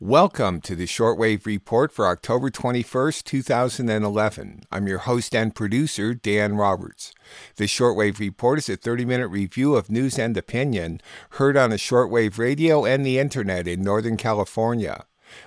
Welcome to the Shortwave Report for October 21st, 2011. I'm your host and producer, Dan Roberts. The Shortwave Report is a 30 minute review of news and opinion heard on the shortwave radio and the internet in Northern California.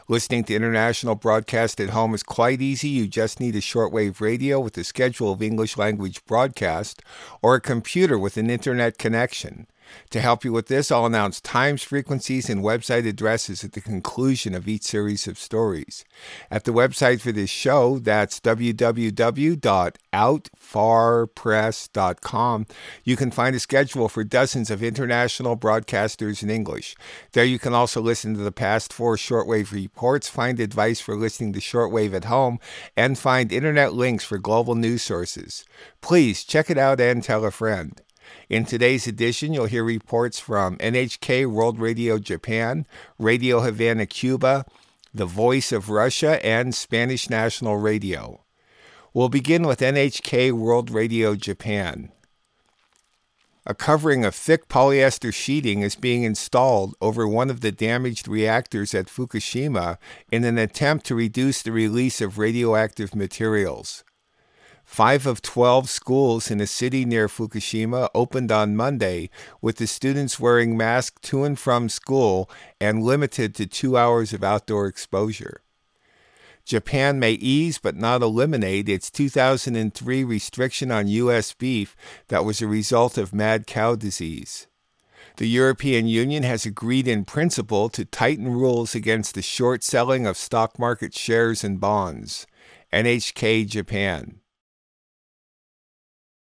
Listening to international broadcast at home is quite easy. You just need a shortwave radio with a schedule of English language broadcast or a computer with an internet connection. To help you with this, I'll announce times, frequencies, and website addresses at the conclusion of each series of stories. At the website for this show, that's www.outfarpress.com, you can find a schedule for dozens of international broadcasters in English. There you can also listen to the past four shortwave reports, find advice for listening to shortwave at home, and find internet links for global news sources. Please check it out and tell a friend. In today's edition, you'll hear reports from NHK World Radio Japan, Radio Havana Cuba, The Voice of Russia, and Spanish National Radio. We'll begin with NHK World Radio Japan. A covering of thick polyester sheeting is being installed over one of the damaged reactors at Fukushima in an attempt to reduce the release of radioactive materials. Five of 12 schools in a city near Fukushima opened on Monday, with the students wearing masks to and from school and limited to two hours of outdoor exposure. Japan may ease but not eliminate its 2003 restriction on U.S. beef that was a result of mad cow disease. The European Union has agreed in principle to tighten rules against the short selling of stock market shares and bonds. NHK Japan.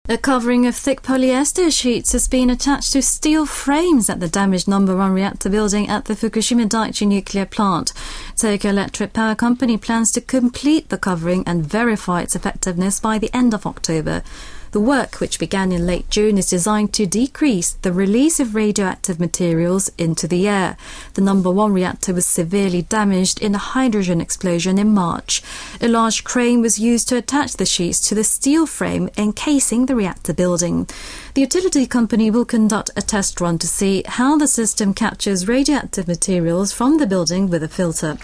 A covering of thick polyester sheets has been attached to steel frames at the damaged number one reactor building at the Fukushima Daiichi nuclear plant. Tokyo Electric Power Company plans to complete the covering and verify its effectiveness by the end of October. The work, which began in late June, is designed to decrease the release of radioactive materials into the air. The number one reactor was severely damaged in a hydrogen explosion in March. A large crane was used to attach the sheets to the steel frame encasing the reactor building. The utility company will conduct a test run to see how the system captures radioactive materials from the building with a filter.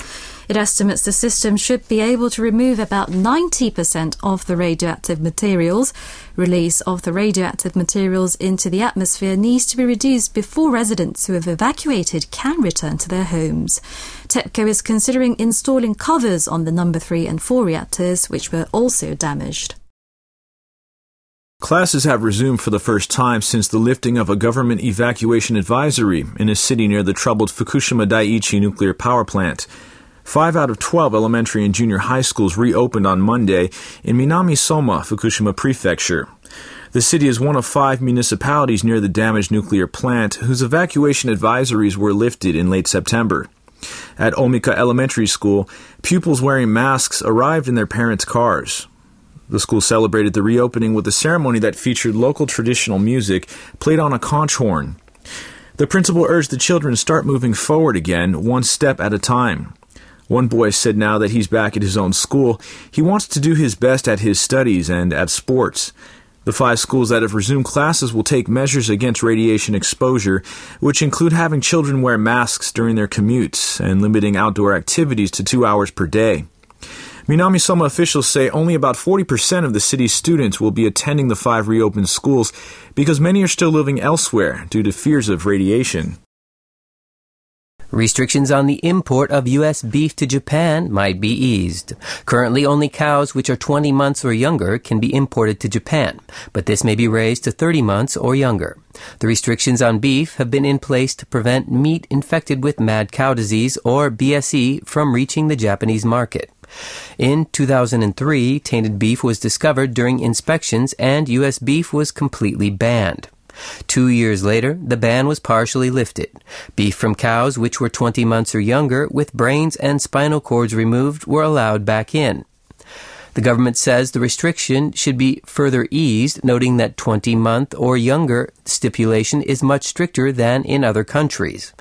It estimates the system should be able to remove about 90% of the radioactive materials. Release of the radioactive materials into the atmosphere needs to be reduced before residents who have evacuated can return to their homes. TEPCO is considering installing covers on the number 3 and 4 reactors, which were also damaged. Classes have resumed for the first time since the lifting of a government evacuation advisory in a city near the troubled Fukushima Daiichi nuclear power plant. Five out of 12 elementary and junior high schools reopened on Monday in Minami-Soma, Fukushima Prefecture. The city is one of five municipalities near the damaged nuclear plant whose evacuation advisories were lifted in late September. At Omika Elementary School, pupils wearing masks arrived in their parents' cars. The school celebrated the reopening with a ceremony that featured local traditional music played on a conch horn. The principal urged the children to start moving forward again, one step at a time. One boy said now that he's back at his own school, he wants to do his best at his studies and at sports. The five schools that have resumed classes will take measures against radiation exposure, which include having children wear masks during their commutes and limiting outdoor activities to two hours per day. Minami-Soma officials say only about 40% of the city's students will be attending the five reopened schools because many are still living elsewhere due to fears of radiation. Restrictions on the import of U.S. beef to Japan might be eased. Currently, only cows which are 20 months or younger can be imported to Japan, but this may be raised to 30 months or younger. The restrictions on beef have been in place to prevent meat infected with mad cow disease or BSE from reaching the Japanese market. In 2003, tainted beef was discovered during inspections and U.S. beef was completely banned. Two years later, the ban was partially lifted. Beef from cows which were 20 months or younger with brains and spinal cords removed were allowed back in. The government says the restriction should be further eased, noting that 20 month or younger stipulation is much stricter than in other countries.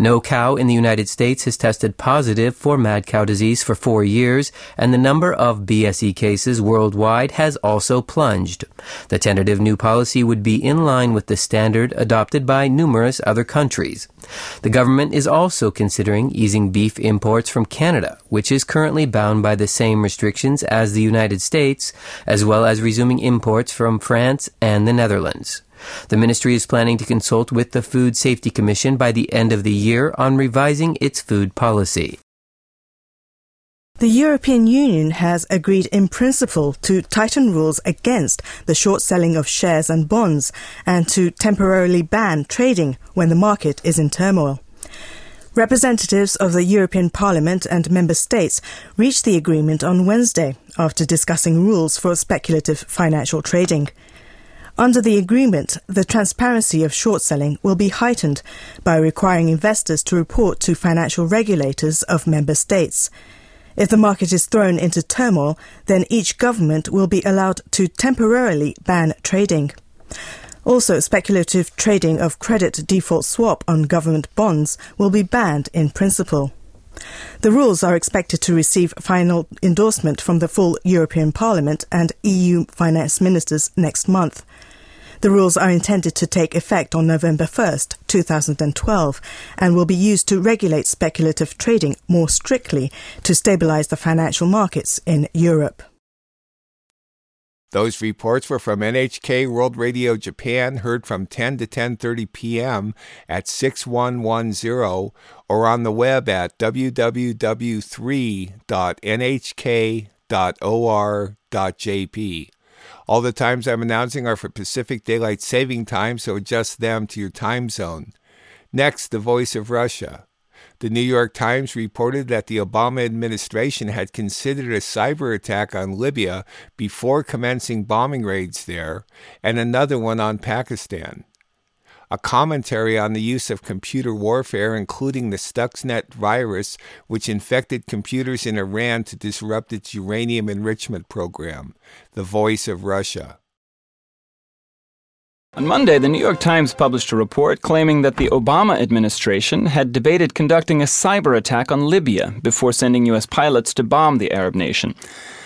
No cow in the United States has tested positive for mad cow disease for four years, and the number of BSE cases worldwide has also plunged. The tentative new policy would be in line with the standard adopted by numerous other countries. The government is also considering easing beef imports from Canada, which is currently bound by the same restrictions as the United States, as well as resuming imports from France and the Netherlands. The ministry is planning to consult with the Food Safety Commission by the end of the year on revising its food policy. The European Union has agreed in principle to tighten rules against the short selling of shares and bonds and to temporarily ban trading when the market is in turmoil. Representatives of the European Parliament and member states reached the agreement on Wednesday after discussing rules for speculative financial trading. Under the agreement, the transparency of short selling will be heightened by requiring investors to report to financial regulators of member states. If the market is thrown into turmoil, then each government will be allowed to temporarily ban trading. Also, speculative trading of credit default swap on government bonds will be banned in principle. The rules are expected to receive final endorsement from the full European Parliament and EU finance ministers next month. The rules are intended to take effect on November 1st, 2012, and will be used to regulate speculative trading more strictly to stabilize the financial markets in Europe. Those reports were from NHK World Radio Japan, heard from 10 to 10:30 p.m. at 6110 or on the web at www.3.nhk.or.jp. All the times I'm announcing are for Pacific Daylight Saving Time, so adjust them to your time zone. Next, the voice of Russia. The New York Times reported that the Obama administration had considered a cyber attack on Libya before commencing bombing raids there, and another one on Pakistan a commentary on the use of computer warfare, including the Stuxnet virus, which infected computers in Iran to disrupt its uranium enrichment program, the voice of Russia. On Monday, the New York Times published a report claiming that the Obama administration had debated conducting a cyber attack on Libya before sending U.S. pilots to bomb the Arab nation.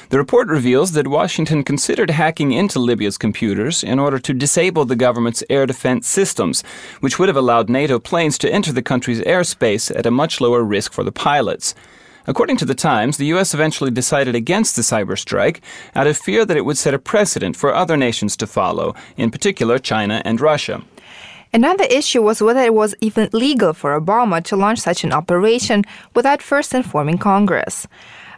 The report reveals that Washington considered hacking into Libya's computers in order to disable the government's air defense systems, which would have allowed NATO planes to enter the country's airspace at a much lower risk for the pilots. According to the Times, the U.S. eventually decided against the cyber strike out of fear that it would set a precedent for other nations to follow, in particular China and Russia. Another issue was whether it was even legal for Obama to launch such an operation without first informing Congress.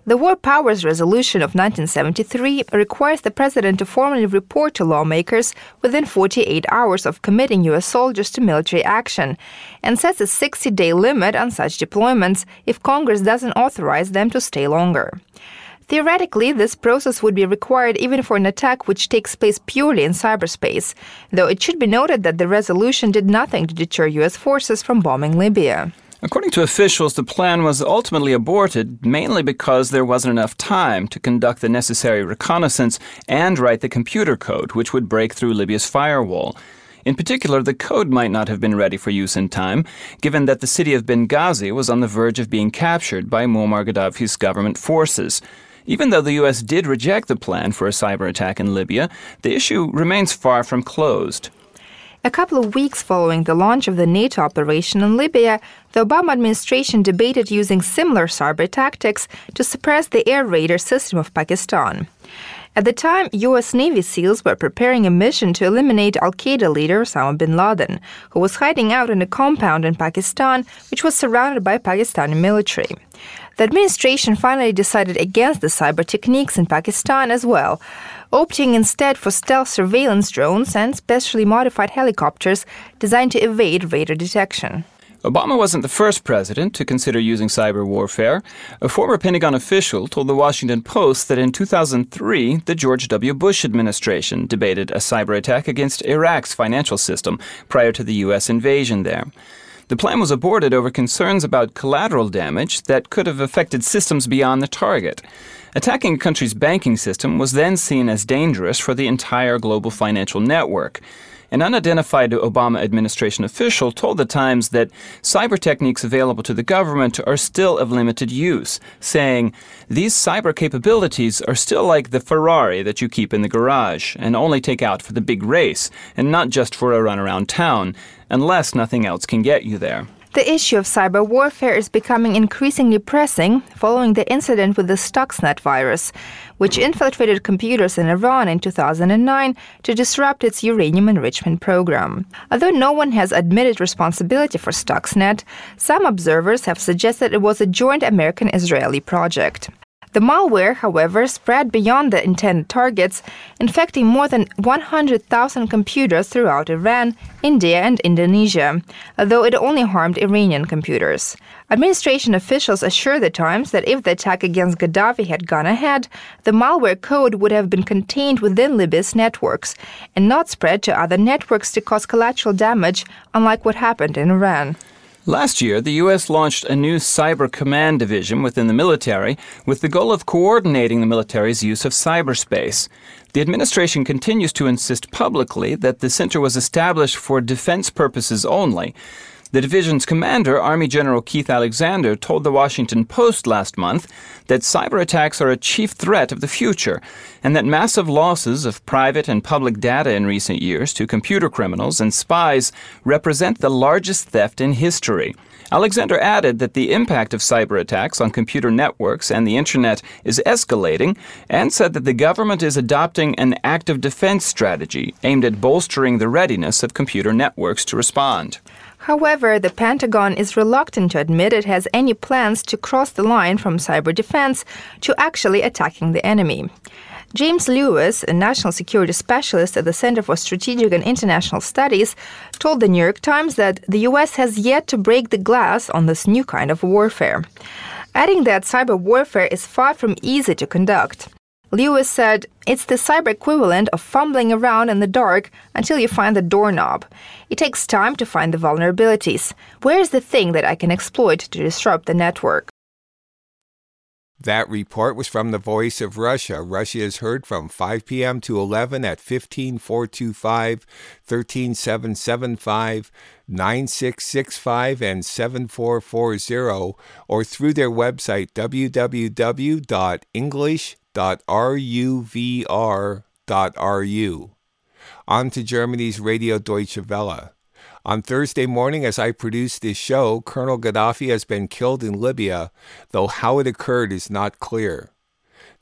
The War Powers Resolution of 1973 requires the president to formally report to lawmakers within 48 hours of committing U.S. soldiers to military action and sets a 60 day limit on such deployments if Congress doesn't authorize them to stay longer. Theoretically, this process would be required even for an attack which takes place purely in cyberspace, though it should be noted that the resolution did nothing to deter U.S. forces from bombing Libya. According to officials, the plan was ultimately aborted mainly because there wasn't enough time to conduct the necessary reconnaissance and write the computer code which would break through Libya's firewall. In particular, the code might not have been ready for use in time, given that the city of Benghazi was on the verge of being captured by Muammar Gaddafi's government forces. Even though the U.S. did reject the plan for a cyber attack in Libya, the issue remains far from closed. A couple of weeks following the launch of the NATO operation in Libya, the Obama administration debated using similar cyber tactics to suppress the air radar system of Pakistan. At the time, U.S. Navy SEALs were preparing a mission to eliminate Al Qaeda leader Osama bin Laden, who was hiding out in a compound in Pakistan which was surrounded by Pakistani military. The administration finally decided against the cyber techniques in Pakistan as well, opting instead for stealth surveillance drones and specially modified helicopters designed to evade radar detection. Obama wasn't the first president to consider using cyber warfare. A former Pentagon official told the Washington Post that in 2003, the George W. Bush administration debated a cyber attack against Iraq's financial system prior to the U.S. invasion there. The plan was aborted over concerns about collateral damage that could have affected systems beyond the target. Attacking a country's banking system was then seen as dangerous for the entire global financial network. An unidentified Obama administration official told The Times that cyber techniques available to the government are still of limited use, saying, These cyber capabilities are still like the Ferrari that you keep in the garage and only take out for the big race and not just for a run around town, unless nothing else can get you there. The issue of cyber warfare is becoming increasingly pressing following the incident with the Stuxnet virus, which infiltrated computers in Iran in 2009 to disrupt its uranium enrichment program. Although no one has admitted responsibility for Stuxnet, some observers have suggested it was a joint American Israeli project. The malware, however, spread beyond the intended targets, infecting more than 100,000 computers throughout Iran, India, and Indonesia, although it only harmed Iranian computers. Administration officials assure the Times that if the attack against Gaddafi had gone ahead, the malware code would have been contained within Libya's networks and not spread to other networks to cause collateral damage, unlike what happened in Iran. Last year, the U.S. launched a new Cyber Command Division within the military with the goal of coordinating the military's use of cyberspace. The administration continues to insist publicly that the center was established for defense purposes only. The division's commander, Army General Keith Alexander, told the Washington Post last month that cyber attacks are a chief threat of the future and that massive losses of private and public data in recent years to computer criminals and spies represent the largest theft in history. Alexander added that the impact of cyber attacks on computer networks and the internet is escalating and said that the government is adopting an active defense strategy aimed at bolstering the readiness of computer networks to respond. However, the Pentagon is reluctant to admit it has any plans to cross the line from cyber defense to actually attacking the enemy. James Lewis, a national security specialist at the Center for Strategic and International Studies, told the New York Times that the U.S. has yet to break the glass on this new kind of warfare, adding that cyber warfare is far from easy to conduct. Lewis said, It's the cyber equivalent of fumbling around in the dark until you find the doorknob. It takes time to find the vulnerabilities. Where's the thing that I can exploit to disrupt the network? That report was from the Voice of Russia. Russia is heard from 5 p.m. to 11 at 15425, 13775, 9665, and 7440, or through their website www.english.com www.ruvr.ru. On to Germany's Radio Deutsche Welle. On Thursday morning, as I produced this show, Colonel Gaddafi has been killed in Libya, though how it occurred is not clear.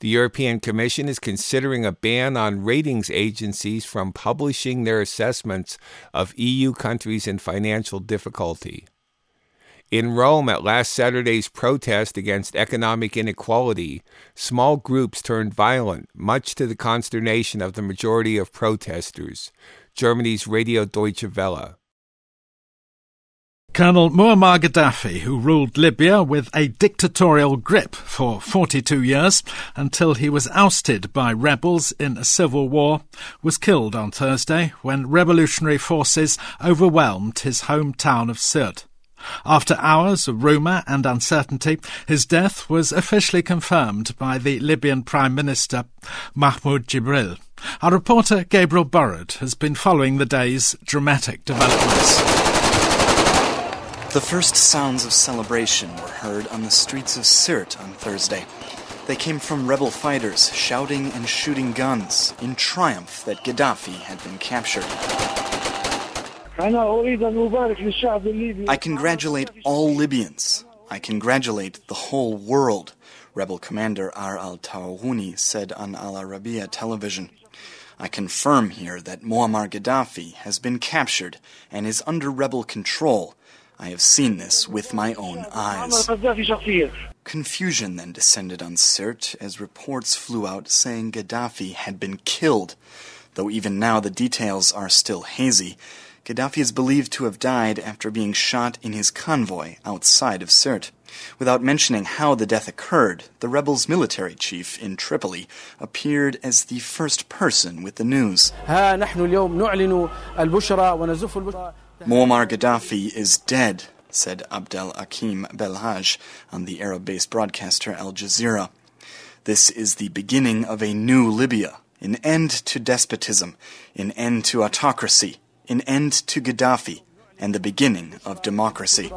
The European Commission is considering a ban on ratings agencies from publishing their assessments of EU countries in financial difficulty. In Rome, at last Saturday's protest against economic inequality, small groups turned violent, much to the consternation of the majority of protesters. Germany's Radio Deutsche Welle. Colonel Muammar Gaddafi, who ruled Libya with a dictatorial grip for 42 years until he was ousted by rebels in a civil war, was killed on Thursday when revolutionary forces overwhelmed his hometown of Sirte. After hours of rumour and uncertainty, his death was officially confirmed by the Libyan Prime Minister Mahmoud Jibril. Our reporter Gabriel Burrard has been following the day's dramatic developments. The first sounds of celebration were heard on the streets of Sirte on Thursday. They came from rebel fighters shouting and shooting guns in triumph that Gaddafi had been captured. I congratulate all Libyans. I congratulate the whole world, rebel commander Ar al Tawuni said on Al Arabiya television. I confirm here that Muammar Gaddafi has been captured and is under rebel control. I have seen this with my own eyes. Confusion then descended on Sirte as reports flew out saying Gaddafi had been killed. Though even now the details are still hazy, Gaddafi is believed to have died after being shot in his convoy outside of Sirte. Without mentioning how the death occurred, the rebels' military chief in Tripoli appeared as the first person with the news. Muammar Gaddafi is dead. said Abdel Hakim Belhaj on the Arab based broadcaster Al Jazeera. This is the beginning of a new Libya, an end to despotism, an end to autocracy, an end to Gaddafi, and the beginning of democracy.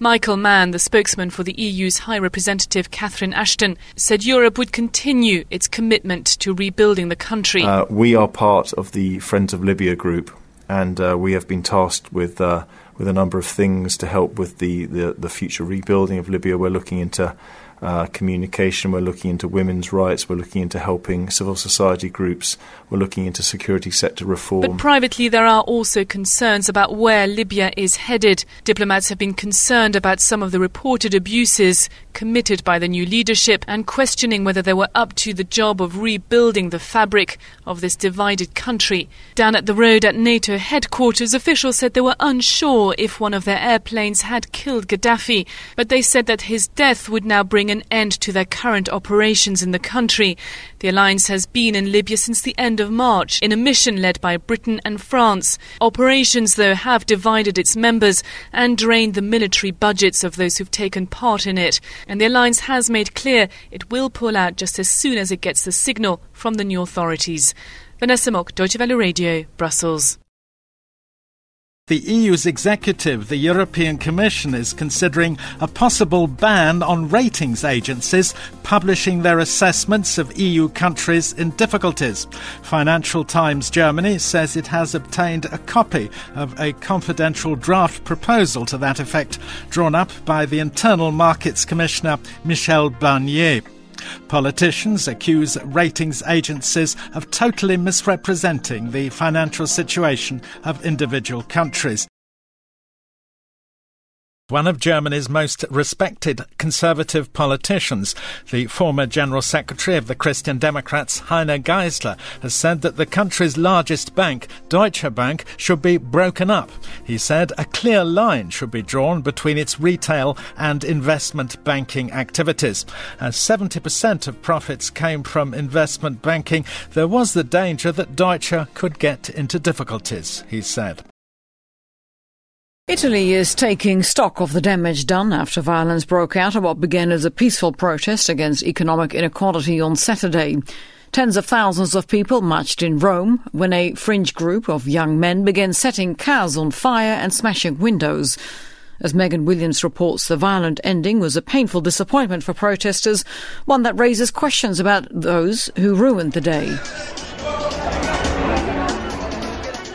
Michael Mann, the spokesman for the EU's High Representative Catherine Ashton, said Europe would continue its commitment to rebuilding the country. Uh, we are part of the Friends of Libya group, and uh, we have been tasked with uh, with a number of things to help with the, the, the future rebuilding of Libya. We're looking into uh, communication, we're looking into women's rights, we're looking into helping civil society groups, we're looking into security sector reform. But privately, there are also concerns about where Libya is headed. Diplomats have been concerned about some of the reported abuses committed by the new leadership and questioning whether they were up to the job of rebuilding the fabric of this divided country. Down at the road at NATO headquarters, officials said they were unsure if one of their airplanes had killed Gaddafi, but they said that his death would now bring an end to their current operations in the country. The alliance has been in Libya since the end of March in a mission led by Britain and France. Operations, though, have divided its members and drained the military budgets of those who've taken part in it. And the alliance has made clear it will pull out just as soon as it gets the signal from the new authorities. Vanessa Mock, Deutsche Welle Radio, Brussels. The EU's executive, the European Commission, is considering a possible ban on ratings agencies publishing their assessments of EU countries in difficulties. Financial Times Germany says it has obtained a copy of a confidential draft proposal to that effect, drawn up by the Internal Markets Commissioner Michel Barnier. Politicians accuse ratings agencies of totally misrepresenting the financial situation of individual countries. One of Germany's most respected conservative politicians, the former General Secretary of the Christian Democrats, Heiner Geißler, has said that the country's largest bank, Deutsche Bank, should be broken up. He said a clear line should be drawn between its retail and investment banking activities. As 70% of profits came from investment banking, there was the danger that Deutsche could get into difficulties, he said. Italy is taking stock of the damage done after violence broke out at what began as a peaceful protest against economic inequality on Saturday. Tens of thousands of people marched in Rome when a fringe group of young men began setting cars on fire and smashing windows. As Megan Williams reports, the violent ending was a painful disappointment for protesters, one that raises questions about those who ruined the day.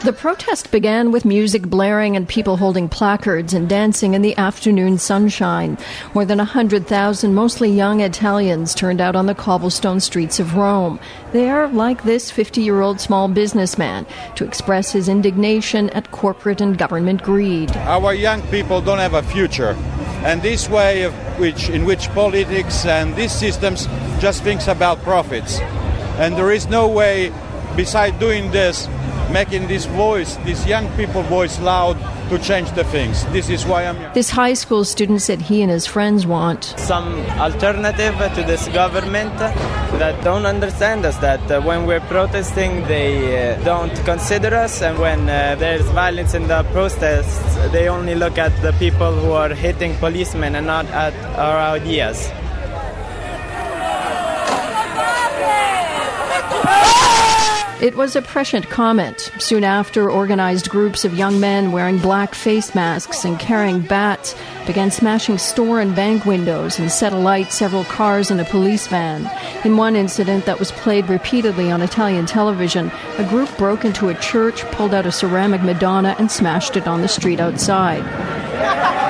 The protest began with music blaring and people holding placards and dancing in the afternoon sunshine. More than 100,000 mostly young Italians turned out on the cobblestone streets of Rome. There, like this 50 year old small businessman, to express his indignation at corporate and government greed. Our young people don't have a future. And this way which, in which politics and these systems just thinks about profits. And there is no way, beside doing this, making this voice, this young people voice loud to change the things. This is why I'm here. This high school student said he and his friends want some alternative to this government that don't understand us, that uh, when we're protesting, they uh, don't consider us, and when uh, there's violence in the protests, they only look at the people who are hitting policemen and not at our ideas. It was a prescient comment. Soon after, organized groups of young men wearing black face masks and carrying bats began smashing store and bank windows and set alight several cars and a police van. In one incident that was played repeatedly on Italian television, a group broke into a church, pulled out a ceramic Madonna, and smashed it on the street outside.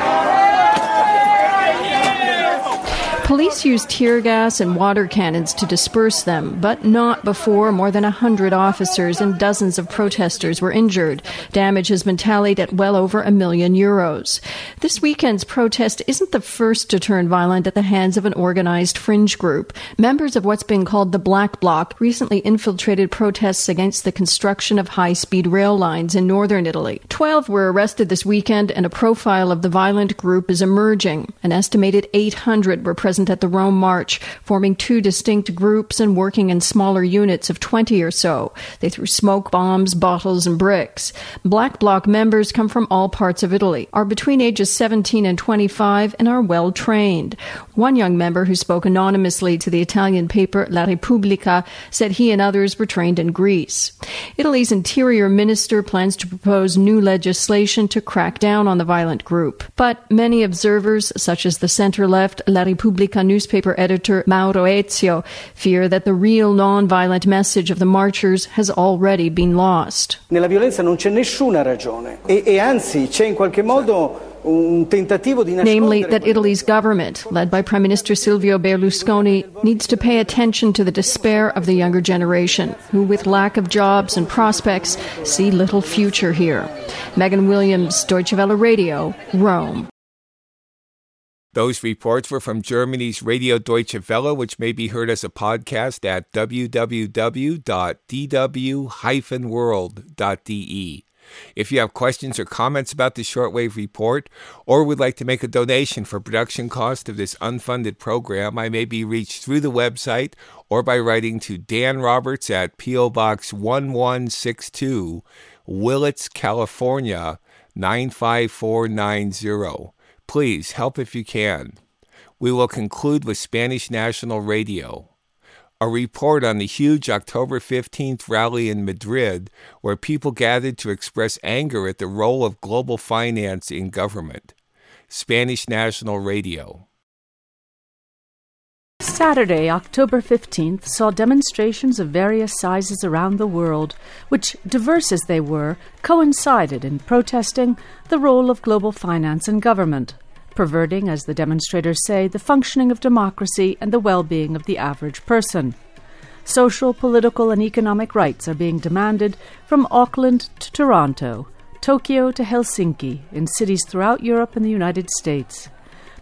Police used tear gas and water cannons to disperse them, but not before more than a hundred officers and dozens of protesters were injured. Damage has been tallied at well over a million euros. This weekend's protest isn't the first to turn violent at the hands of an organized fringe group. Members of what's been called the Black Bloc recently infiltrated protests against the construction of high-speed rail lines in northern Italy. Twelve were arrested this weekend, and a profile of the violent group is emerging. An estimated 800 were present present at the Rome March, forming two distinct groups and working in smaller units of 20 or so. They threw smoke bombs, bottles, and bricks. Black Bloc members come from all parts of Italy, are between ages 17 and 25, and are well trained. One young member who spoke anonymously to the Italian paper La Repubblica said he and others were trained in Greece. Italy's interior minister plans to propose new legislation to crack down on the violent group. But many observers, such as the center left La Repubblica newspaper editor Mauro Ezio, fear that the real non-violent message of the marchers has already been lost. Nella violenza non c'è nessuna ragione e, e anzi c'è in qualche modo Namely, that Italy's government, led by Prime Minister Silvio Berlusconi, needs to pay attention to the despair of the younger generation, who, with lack of jobs and prospects, see little future here. Megan Williams, Deutsche Welle Radio, Rome. Those reports were from Germany's Radio Deutsche Welle, which may be heard as a podcast at www.dw-world.de. If you have questions or comments about the Shortwave Report, or would like to make a donation for production cost of this unfunded program, I may be reached through the website or by writing to Dan Roberts at P.O. Box 1162, Willits, California 95490. Please help if you can. We will conclude with Spanish National Radio. A report on the huge October 15th rally in Madrid, where people gathered to express anger at the role of global finance in government. Spanish National Radio. Saturday, October 15th, saw demonstrations of various sizes around the world, which, diverse as they were, coincided in protesting the role of global finance and government, perverting, as the demonstrators say, the functioning of democracy and the well being of the average person. Social, political, and economic rights are being demanded from Auckland to Toronto, Tokyo to Helsinki, in cities throughout Europe and the United States.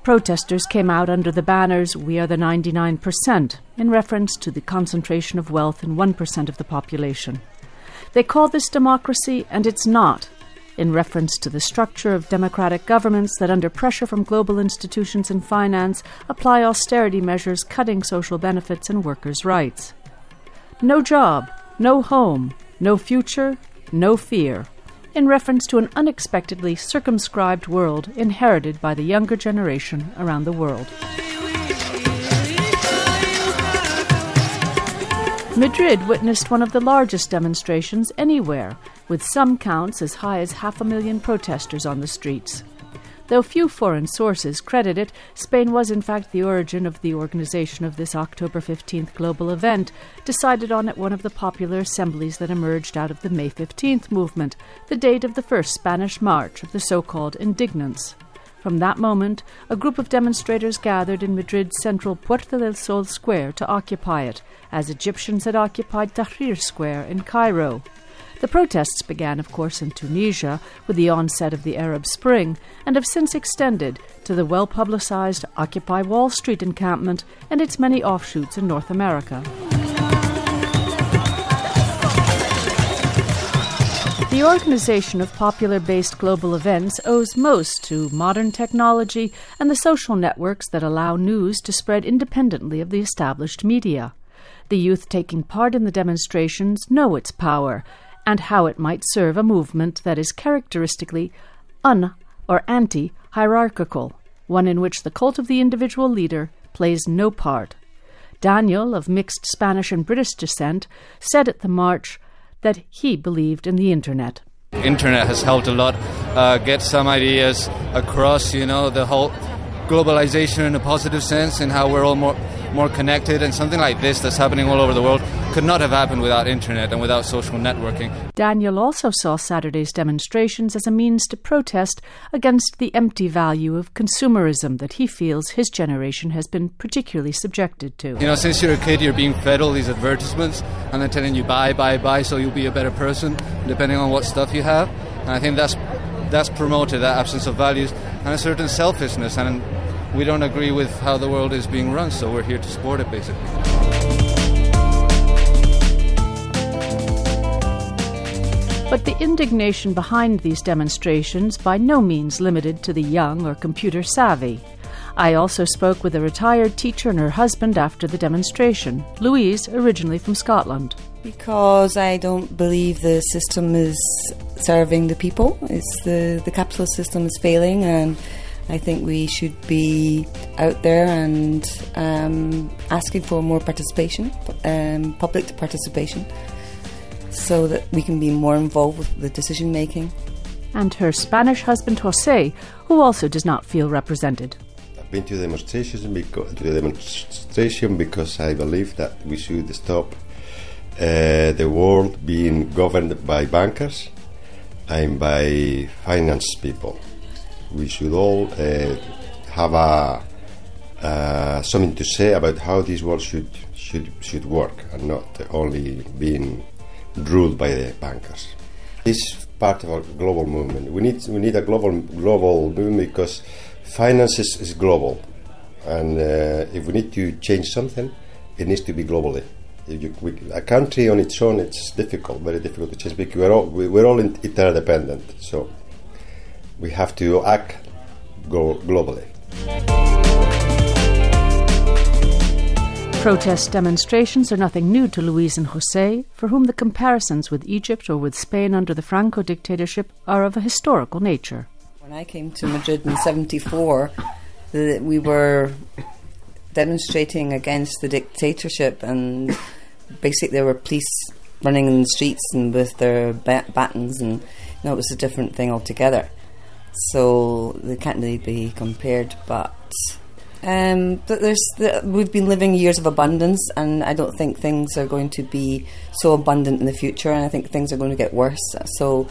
Protesters came out under the banners We are the 99%, in reference to the concentration of wealth in 1% of the population. They call this democracy, and it's not, in reference to the structure of democratic governments that, under pressure from global institutions and finance, apply austerity measures cutting social benefits and workers' rights. No job, no home, no future, no fear, in reference to an unexpectedly circumscribed world inherited by the younger generation around the world. Madrid witnessed one of the largest demonstrations anywhere, with some counts as high as half a million protesters on the streets. Though few foreign sources credit it, Spain was in fact the origin of the organization of this October 15th global event, decided on at one of the popular assemblies that emerged out of the May 15th movement, the date of the first Spanish march of the so called indignants. From that moment, a group of demonstrators gathered in Madrid's central Puerta del Sol square to occupy it, as Egyptians had occupied Tahrir Square in Cairo. The protests began, of course, in Tunisia with the onset of the Arab Spring and have since extended to the well publicized Occupy Wall Street encampment and its many offshoots in North America. The organization of popular based global events owes most to modern technology and the social networks that allow news to spread independently of the established media. The youth taking part in the demonstrations know its power and how it might serve a movement that is characteristically un or anti hierarchical, one in which the cult of the individual leader plays no part. Daniel, of mixed Spanish and British descent, said at the march that he believed in the internet. Internet has helped a lot uh, get some ideas across, you know, the whole globalization in a positive sense and how we're all more more connected and something like this that's happening all over the world could not have happened without internet and without social networking. Daniel also saw Saturday's demonstrations as a means to protest against the empty value of consumerism that he feels his generation has been particularly subjected to. You know, since you're a kid, you're being fed all these advertisements and they're telling you buy, buy, buy so you'll be a better person depending on what stuff you have. And I think that's that's promoted that absence of values and a certain selfishness and we don't agree with how the world is being run, so we're here to support it basically. But the indignation behind these demonstrations by no means limited to the young or computer savvy. I also spoke with a retired teacher and her husband after the demonstration, Louise, originally from Scotland. Because I don't believe the system is serving the people. It's the, the capitalist system is failing, and I think we should be out there and um, asking for more participation, um, public participation, so that we can be more involved with the decision making. And her Spanish husband Jose, who also does not feel represented. I've been to demonstrations because, to the demonstration because I believe that we should stop uh, the world being governed by bankers and by finance people. We should all uh, have a uh, something to say about how this world should should should work, and not only being ruled by the bankers. This is part of a global movement. We need we need a global global movement because finance is, is global, and uh, if we need to change something, it needs to be globally you, we, a country on its own, it's difficult, very difficult to change because we're all, we're all interdependent. So we have to act go globally. Protest demonstrations are nothing new to Louise and Jose, for whom the comparisons with Egypt or with Spain under the Franco dictatorship are of a historical nature. When I came to Madrid in 74, we were demonstrating against the dictatorship, and basically there were police running in the streets and with their bat- batons, and you know, it was a different thing altogether. So they can't really be compared, but. Um, but there's the, we've been living years of abundance, and I don't think things are going to be so abundant in the future. And I think things are going to get worse. So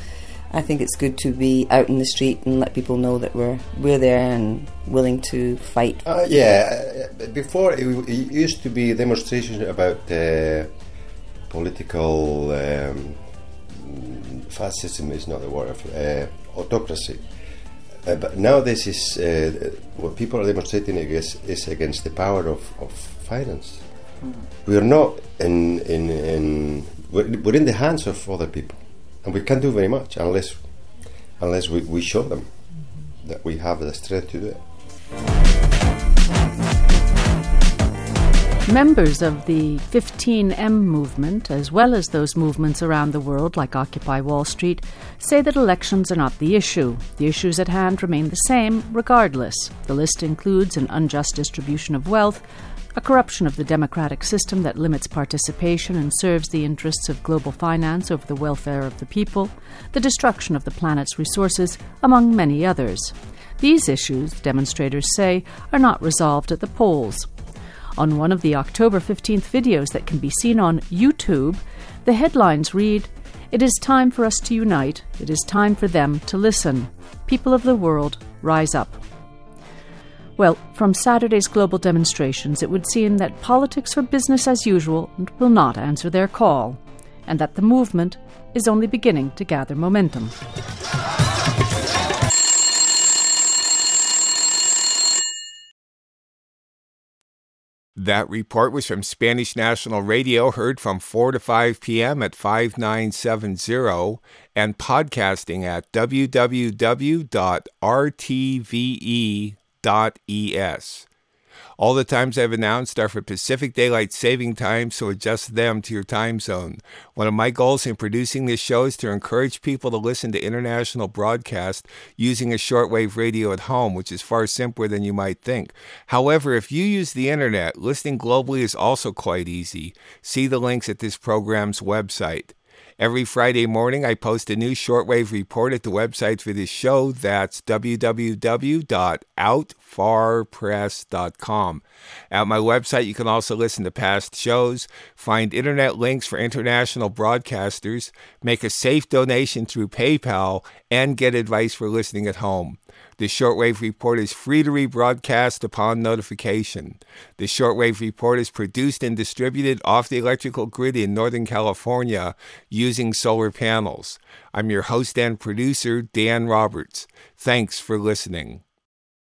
I think it's good to be out in the street and let people know that we're we're there and willing to fight. Uh, yeah, before it, it, used to be demonstrations about uh, political um, fascism is not the word uh, autocracy. Uh, but now this is uh, what people are demonstrating against is against the power of, of finance. Mm. We are not in in, in we're, we're in the hands of other people and we can't do very much unless unless we, we show them that we have the strength to do it. Members of the 15M movement, as well as those movements around the world like Occupy Wall Street, say that elections are not the issue. The issues at hand remain the same, regardless. The list includes an unjust distribution of wealth, a corruption of the democratic system that limits participation and serves the interests of global finance over the welfare of the people, the destruction of the planet's resources, among many others. These issues, demonstrators say, are not resolved at the polls. On one of the October 15th videos that can be seen on YouTube, the headlines read It is time for us to unite. It is time for them to listen. People of the world, rise up. Well, from Saturday's global demonstrations, it would seem that politics are business as usual will not answer their call, and that the movement is only beginning to gather momentum. That report was from Spanish National Radio, heard from 4 to 5 p.m. at 5970 and podcasting at www.rtve.com es. All the times I've announced are for Pacific Daylight Saving Time, so adjust them to your time zone. One of my goals in producing this show is to encourage people to listen to international broadcast using a shortwave radio at home, which is far simpler than you might think. However, if you use the internet, listening globally is also quite easy. See the links at this program's website. Every Friday morning, I post a new shortwave report at the website for this show. That's www.outfarpress.com. At my website, you can also listen to past shows, find internet links for international broadcasters, make a safe donation through PayPal, and get advice for listening at home. The shortwave report is free to rebroadcast upon notification. The shortwave report is produced and distributed off the electrical grid in Northern California using solar panels. I'm your host and producer, Dan Roberts. Thanks for listening.